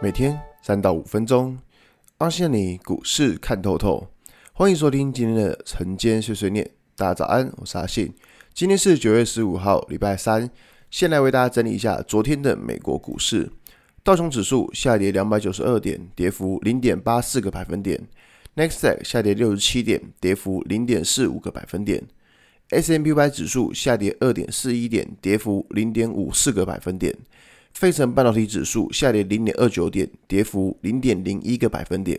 每天三到五分钟，阿信你股市看透透。欢迎收听今天的晨间碎碎念。大家早安，我是阿信。今天是九月十五号，礼拜三。先来为大家整理一下昨天的美国股市。道琼指数下跌两百九十二点，跌幅零点八四个百分点。纳斯达克下跌六十七点，跌幅零点四五个百分点。S&P 500指数下跌二点四一点，跌幅零点五四个百分点。费城半导体指数下跌零点二九点，跌幅零点零一个百分点。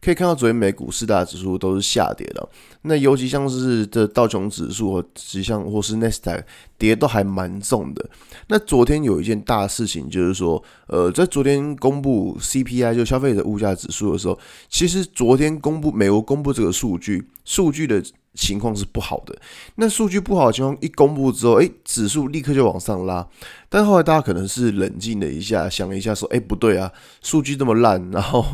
可以看到，昨天美股四大指数都是下跌的。那尤其像是这道琼指数和指向或是纳斯达克跌都还蛮重的。那昨天有一件大事情，就是说，呃，在昨天公布 CPI 就消费者物价指数的时候，其实昨天公布美国公布这个数据，数据的情况是不好的。那数据不好的情况一公布之后，诶，指数立刻就往上拉。但后来大家可能是冷静了一下，想了一下，说，诶，不对啊，数据这么烂，然后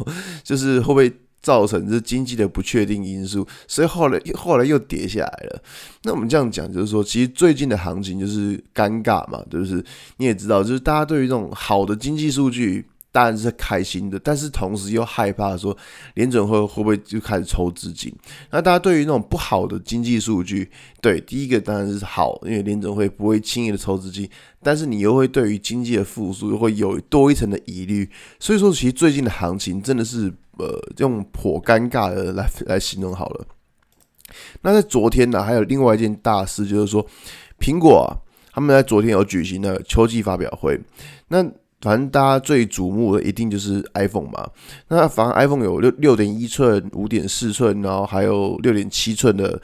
就是会不会？造成这经济的不确定因素，所以后来后来又跌下来了。那我们这样讲，就是说，其实最近的行情就是尴尬嘛，就是你也知道，就是大家对于这种好的经济数据当然是开心的，但是同时又害怕说联准会会不会就开始抽资金。那大家对于那种不好的经济数据，对第一个当然是好，因为联准会不会轻易的抽资金，但是你又会对于经济的复苏又会有多一层的疑虑。所以说，其实最近的行情真的是。呃，用颇尴尬的来来形容好了。那在昨天呢，还有另外一件大事，就是说，苹果啊，他们在昨天有举行了秋季发表会。那反正大家最瞩目的一定就是 iPhone 嘛。那反正 iPhone 有六六点一寸、五点四寸，然后还有六点七寸的，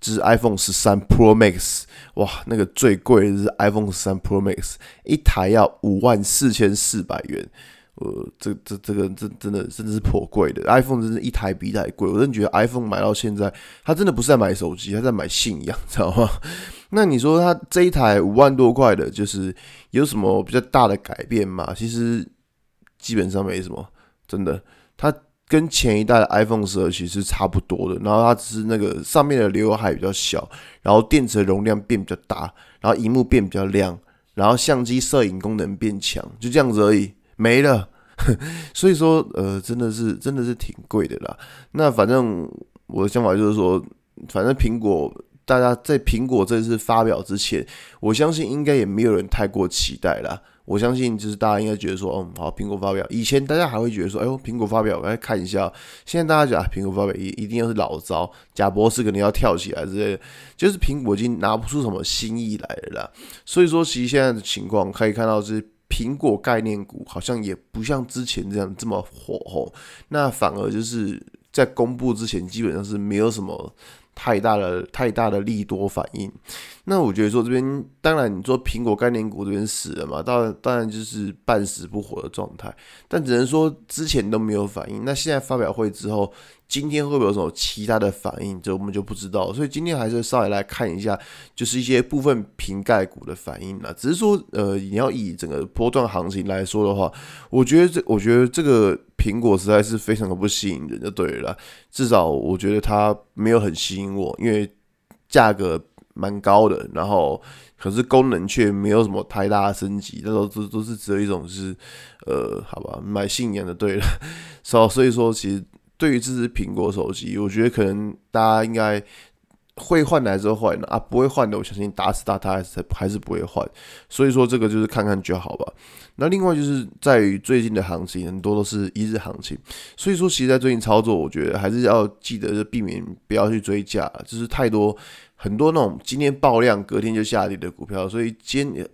就是 iPhone 十三 Pro Max。哇，那个最贵的是 iPhone 十三 Pro Max，一台要五万四千四百元。呃，这这这个真真的真的是颇贵的，iPhone 真是一台比一台贵。我真的觉得 iPhone 买到现在，它真的不是在买手机，它在买信仰，知道吗？那你说它这一台五万多块的，就是有什么比较大的改变吗？其实基本上没什么，真的。它跟前一代的 iPhone 十二其实差不多的，然后它只是那个上面的刘海比较小，然后电池容量变比较大，然后荧幕变比较亮，然后相机摄影功能变强，就这样子而已。没了，所以说，呃，真的是，真的是挺贵的啦。那反正我的想法就是说，反正苹果，大家在苹果这次发表之前，我相信应该也没有人太过期待啦。我相信就是大家应该觉得说，嗯，好，苹果发表。以前大家还会觉得说，哎呦，苹果发表，来看一下。现在大家讲，苹果发表一一定要是老招，贾博士肯定要跳起来之类的，就是苹果已经拿不出什么新意来了啦。所以说，其实现在的情况可以看到是。苹果概念股好像也不像之前这样这么火候，那反而就是在公布之前基本上是没有什么太大的太大的利多反应。那我觉得说这边当然你说苹果概念股这边死了嘛，当然当然就是半死不活的状态，但只能说之前都没有反应，那现在发表会之后。今天会不会有什么其他的反应？这我们就不知道，所以今天还是稍微来看一下，就是一些部分瓶盖股的反应啦。只是说，呃，你要以整个波段行情来说的话，我觉得这，我觉得这个苹果实在是非常的不吸引人，就对了。至少我觉得它没有很吸引我，因为价格蛮高的，然后可是功能却没有什么太大的升级，那都都都是只有一种是，呃，好吧，买信仰的对了。所 所以说，其实。对于这支苹果手机，我觉得可能大家应该会换的还是换的啊，不会换的，我相信打死打他还是还是不会换。所以说这个就是看看就好吧。那另外就是在于最近的行情，很多都是一日行情，所以说其实在最近操作，我觉得还是要记得就避免不要去追价，就是太多很多那种今天爆量隔天就下跌的股票，所以今。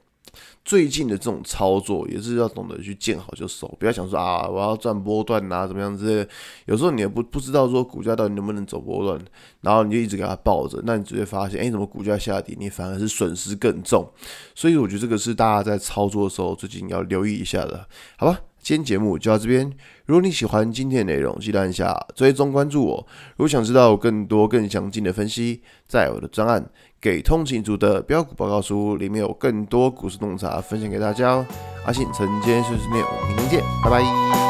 最近的这种操作也是要懂得去见好就收，不要想说啊，我要赚波段啊，怎么样之类。有时候你也不不知道说股价到底能不能走波段，然后你就一直给它抱着，那你就会发现，哎，怎么股价下跌，你反而是损失更重。所以我觉得这个是大家在操作的时候最近要留意一下的，好吧？今天节目就到这边。如果你喜欢今天的内容，记得按下追踪关注我。如果想知道更多更详尽的分析，在我的专案《给通勤族的标股报告书》里面有更多股市洞察分享给大家哦。阿信晨间碎碎念，我们明天见，拜拜。